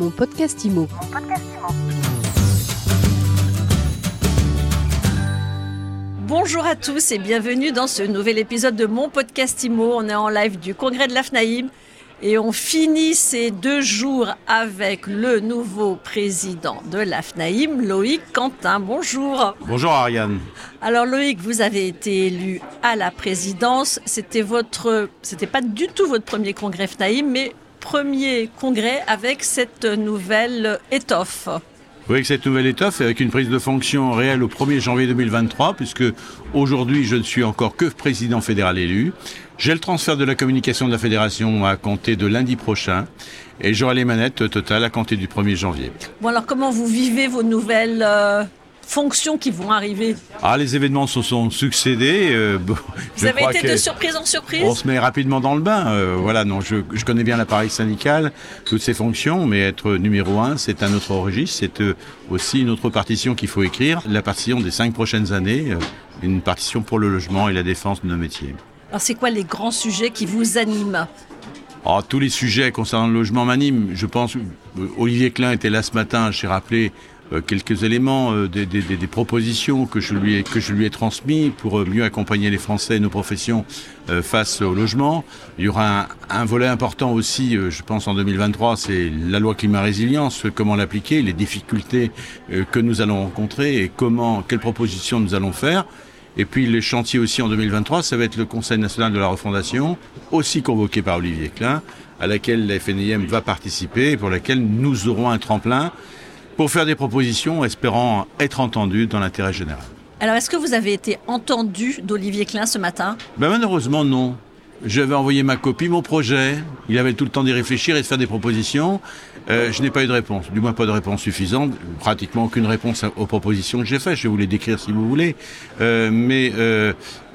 Mon podcast IMO. Bonjour à tous et bienvenue dans ce nouvel épisode de mon podcast IMO. On est en live du congrès de l'AFNAIM et on finit ces deux jours avec le nouveau président de l'AFNAIM, Loïc Quentin. Bonjour. Bonjour Ariane. Alors Loïc, vous avez été élu à la présidence. C'était votre, c'était pas du tout votre premier congrès FNAIM, mais premier congrès avec cette nouvelle étoffe. Oui, avec cette nouvelle étoffe, avec une prise de fonction réelle au 1er janvier 2023, puisque aujourd'hui je ne suis encore que président fédéral élu. J'ai le transfert de la communication de la fédération à compter de lundi prochain et j'aurai les manettes totales à compter du 1er janvier. Bon alors comment vous vivez vos nouvelles euh, fonctions qui vont arriver Ah, les événements se sont succédés. euh, vous avez été de surprise en surprise On se met rapidement dans le bain. Euh, voilà, non, je, je, connais bien l'appareil syndical, toutes ses fonctions, mais être numéro un, c'est un autre registre, c'est euh, aussi une autre partition qu'il faut écrire, la partition des cinq prochaines années, une partition pour le logement et la défense de nos métiers. Alors, c'est quoi les grands sujets qui vous animent Oh, tous les sujets concernant le logement m'animent. Je pense, Olivier Klein était là ce matin, j'ai rappelé quelques éléments, euh, des, des, des, propositions que je lui ai, que je lui ai transmis pour euh, mieux accompagner les Français et nos professions euh, face au logement. Il y aura un, un volet important aussi, euh, je pense en 2023, c'est la loi climat résilience, comment l'appliquer, les difficultés euh, que nous allons rencontrer et comment, quelles propositions nous allons faire. Et puis les chantiers aussi en 2023, ça va être le Conseil national de la refondation, aussi convoqué par Olivier Klein, à laquelle la FNIM va participer et pour laquelle nous aurons un tremplin pour faire des propositions, espérant être entendus dans l'intérêt général. Alors, est-ce que vous avez été entendu d'Olivier Klein ce matin? Ben Malheureusement, non. J'avais envoyé ma copie, mon projet. Il avait tout le temps d'y réfléchir et de faire des propositions. Euh, je n'ai pas eu de réponse, du moins pas de réponse suffisante, pratiquement aucune réponse aux propositions que j'ai faites. Je vais vous les décrire si vous voulez. Euh, mais euh,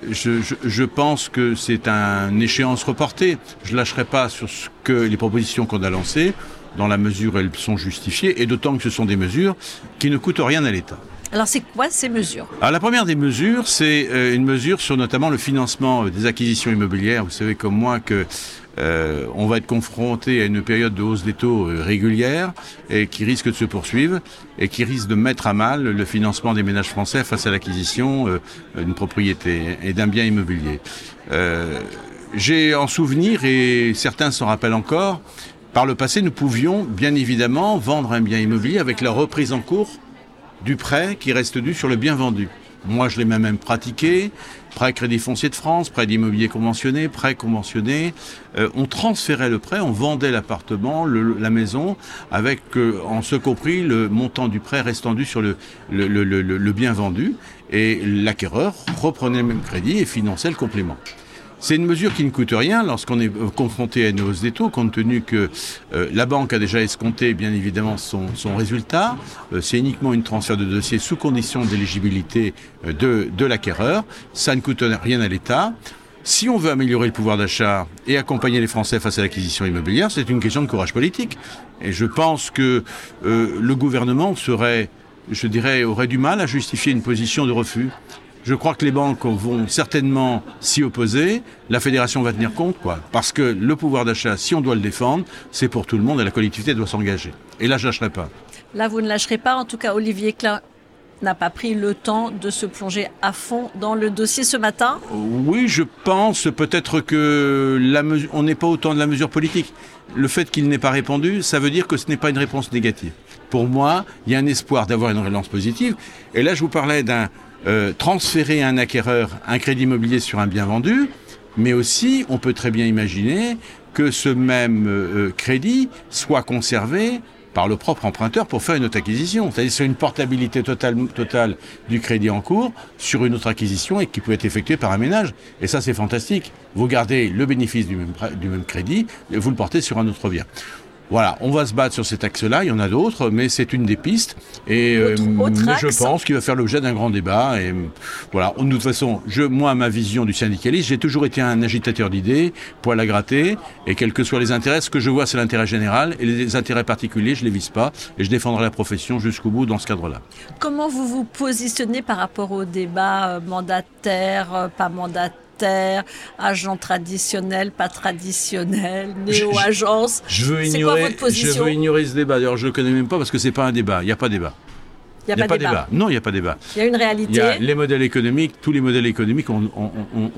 je, je, je, pense que c'est un échéance reportée. Je ne lâcherai pas sur ce que les propositions qu'on a lancées, dans la mesure où elles sont justifiées, et d'autant que ce sont des mesures qui ne coûtent rien à l'État. Alors c'est quoi ces mesures? Alors la première des mesures, c'est euh, une mesure sur notamment le financement des acquisitions immobilières. Vous savez comme moi que euh, on va être confronté à une période de hausse des taux euh, régulière et qui risque de se poursuivre et qui risque de mettre à mal le financement des ménages français face à l'acquisition euh, d'une propriété et d'un bien immobilier. Euh, J'ai en souvenir, et certains s'en rappellent encore, par le passé, nous pouvions bien évidemment vendre un bien immobilier avec la reprise en cours du prêt qui reste dû sur le bien vendu. Moi, je l'ai même pratiqué. Prêt Crédit Foncier de France, prêt d'immobilier conventionné, prêt conventionné. Euh, on transférait le prêt, on vendait l'appartement, la maison, avec, euh, en ce compris, le montant du prêt restant dû sur le, bien vendu. Et l'acquéreur reprenait le même crédit et finançait le complément. C'est une mesure qui ne coûte rien lorsqu'on est confronté à une hausse des taux, compte tenu que euh, la banque a déjà escompté, bien évidemment, son, résultat. Euh, c'est uniquement une transfert de dossier sous condition d'éligibilité euh, de, de l'acquéreur. Ça ne coûte rien à l'État. Si on veut améliorer le pouvoir d'achat et accompagner les Français face à l'acquisition immobilière, c'est une question de courage politique. Et je pense que le gouvernement serait, je dirais, aurait du mal à justifier une position de refus. Je crois que les banques vont certainement s'y opposer. La fédération va tenir compte, quoi. Parce que le pouvoir d'achat, si on doit le défendre, c'est pour tout le monde et la collectivité doit s'engager. Et là, je lâcherai pas. Là, vous ne lâcherez pas. En tout cas, Olivier Klein n'a pas pris le temps de se plonger à fond dans le dossier ce matin Oui, je pense peut-être que la mesure, on n'est pas autant de la mesure politique. Le fait qu'il n'ait pas répondu, ça veut dire que ce n'est pas une réponse négative. Pour moi, il y a un espoir d'avoir une relance positive. Et là, je vous parlais d'un euh, transférer à un acquéreur un crédit immobilier sur un bien vendu, mais aussi on peut très bien imaginer que ce même euh, crédit soit conservé par le propre emprunteur pour faire une autre acquisition. C'est-à-dire c'est une portabilité totale, totale du crédit en cours sur une autre acquisition et qui peut être effectuée par un ménage. Et ça, c'est fantastique. Vous gardez le bénéfice du même, du même crédit et vous le portez sur un autre bien. Voilà, on va se battre sur cet axe-là, il y en a d'autres, mais c'est une des pistes. Et autre, autre mais je pense qu'il va faire l'objet d'un grand débat. Et voilà, de toute façon, je, moi, ma vision du syndicalisme, j'ai toujours été un agitateur d'idées, poil à gratter, et quels que soient les intérêts, ce que je vois, c'est l'intérêt général, et les intérêts particuliers, je les vise pas, et je défendrai la profession jusqu'au bout dans ce cadre-là. Comment vous vous positionnez par rapport au débat mandataire, pas mandataire? Statutaire, agent traditionnel, pas traditionnel, néo-agence. Je, veux ignorer, je veux ignorer ce débat. D'ailleurs, je ne le connais même pas parce que c'est pas un débat. Il n'y a pas de débat. Il n'y a, pas, de débat. Non, il n'y a pas débat. Il y a une réalité. Il y a les modèles économiques, tous les modèles économiques ont,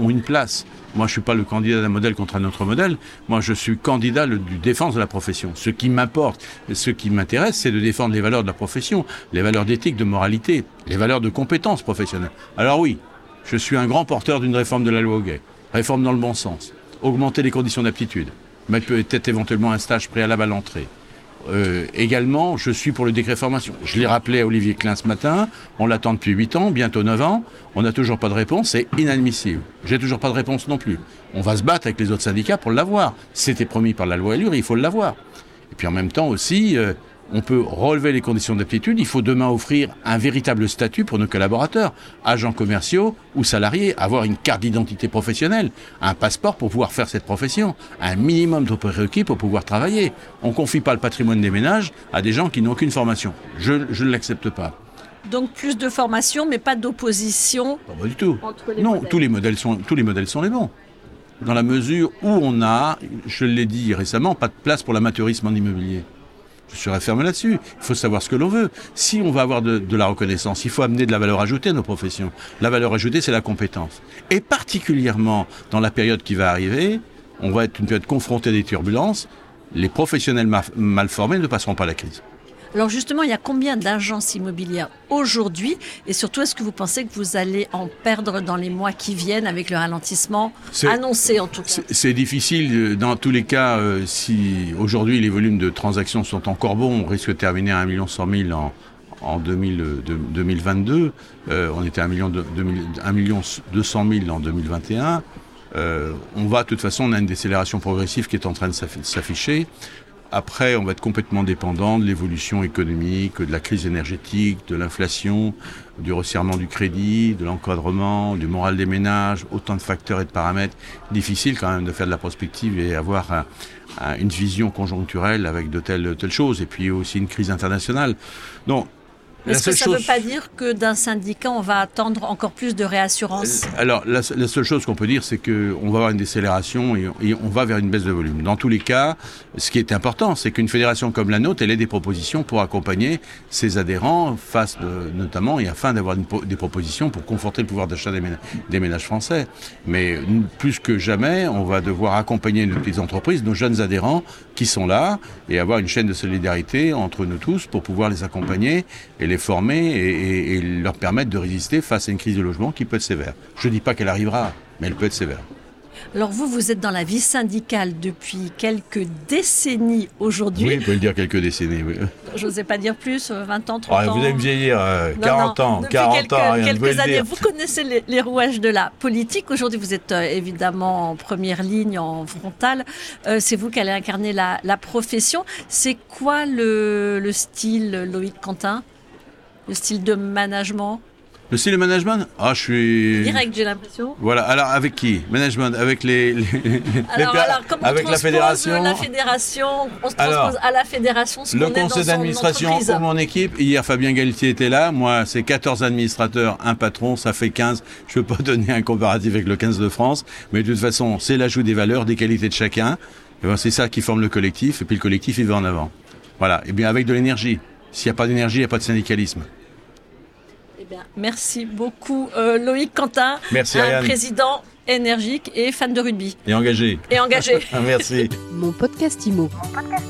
une place. Moi, je ne suis pas le candidat d'un modèle contre un autre modèle. Moi, je suis candidat du défense de la profession. Ce qui m'importe, ce qui m'intéresse, c'est de défendre les valeurs de la profession, les valeurs d'éthique, de moralité, les valeurs de compétences professionnelles. Alors oui, je suis un grand porteur d'une réforme de la loi Gay. Réforme dans le bon sens. Augmenter les conditions d'aptitude. Mettre peut-être éventuellement un stage préalable à l'entrée euh, également, je suis pour le décret formation. Je l'ai rappelé à Olivier Klein ce matin, on l'attend depuis 8 ans, bientôt 9 ans, on n'a toujours pas de réponse, c'est inadmissible. J'ai toujours pas de réponse non plus. On va se battre avec les autres syndicats pour l'avoir. C'était promis par la loi Allure, il faut l'avoir. Et puis en même temps aussi, euh, on peut relever les conditions d'aptitude. Il faut demain offrir un véritable statut pour nos collaborateurs, agents commerciaux ou salariés, avoir une carte d'identité professionnelle, un passeport pour pouvoir faire cette profession, un minimum de prérequis pour pouvoir travailler. On ne confie pas le patrimoine des ménages à des gens qui n'ont aucune formation. Je, ne l'accepte pas. Donc plus de formation, mais pas d'opposition. Pas du tout. non, tous les modèles sont tous les modèles sont les bons. Dans la mesure où on a, je l'ai dit récemment, pas de place pour l'amateurisme en immobilier. Je serai ferme là-dessus. Il faut savoir ce que l'on veut. Si on va avoir de, la reconnaissance, il faut amener de la valeur ajoutée à nos professions. La valeur ajoutée, c'est la compétence. Et particulièrement dans la période qui va arriver, on va être une à des turbulences. Les professionnels mal formés ne passeront pas la crise. Alors justement, il y a combien d'agences immobilières aujourd'hui? Et surtout, est-ce que vous pensez que vous allez en perdre dans les mois qui viennent avec le ralentissement annoncé en tout cas? C'est difficile. Euh, dans tous les cas, euh, si aujourd'hui les volumes de transactions sont encore bons, on risque de terminer à 1 million 100 000 en, en 2022. Euh, on était à 1 million, 1 million 200 000 en 2021. on va, de toute façon, on a une décélération progressive qui est en train de s'afficher. Après, on va être complètement dépendant de l'évolution économique, de la crise énergétique, de l'inflation, du resserrement du crédit, de l'encadrement, du moral des ménages, autant de facteurs et de paramètres. Difficile quand même de faire de la prospective et avoir une vision conjoncturelle avec de telles, choses. Et puis aussi une crise internationale. Donc, est-ce que ça ne veut pas dire que d'un syndicat, on va attendre encore plus de réassurance? Alors, la, seule chose qu'on peut dire, c'est qu'on va avoir une décélération et, on va vers une baisse de volume. Dans tous les cas, ce qui est important, c'est qu'une fédération comme la nôtre, elle ait des propositions pour accompagner ses adhérents face notamment et afin d'avoir des propositions pour conforter le pouvoir d'achat des, ménages, français. Mais plus que jamais, on va devoir accompagner nos petites entreprises, nos jeunes adhérents qui sont là et avoir une chaîne de solidarité entre nous tous pour pouvoir les accompagner et les former et, leur permettre de résister face à une crise de logement qui peut être sévère. Je ne dis pas qu'elle arrivera, mais elle peut être sévère. Alors vous, vous êtes dans la vie syndicale depuis quelques décennies aujourd'hui. Oui, on peut le dire quelques décennies, oui. Je n'osais pas dire plus, 20 ans, 30 ans. Vous allez me vieillir, 40 euh, ans, 40 quelques, ans, rien quelques années. Vous connaissez les, rouages de la politique. Aujourd'hui, vous êtes euh, évidemment en première ligne, en frontale. Euh, c'est vous qui allez incarner la, profession. C'est quoi le, le style, Loïc Quentin? Le style de management le style de management Ah, je suis. Direct, j'ai l'impression. Voilà, alors avec qui? Management Avec les. alors, alors, comment avec la fédération La fédération, on se transpose à la fédération ce Le conseil d'administration pour mon équipe. Hier, Fabien Galtier était là. Moi, c'est 14 administrateurs, un patron, ça fait 15. Je ne peux pas donner un comparatif avec le 15 de France. Mais de toute façon, c'est l'ajout des valeurs, des qualités de chacun. Et ben, c'est ça qui forme le collectif. Et puis le collectif, il va en avant. Voilà. Et bien avec de l'énergie. S'il n'y a pas d'énergie, il n'y a pas de syndicalisme. Merci beaucoup euh, Loïc Quentin, merci, un président énergique et fan de rugby. Et engagé. Et engagé. merci. Mon podcast Imo. Mon podcast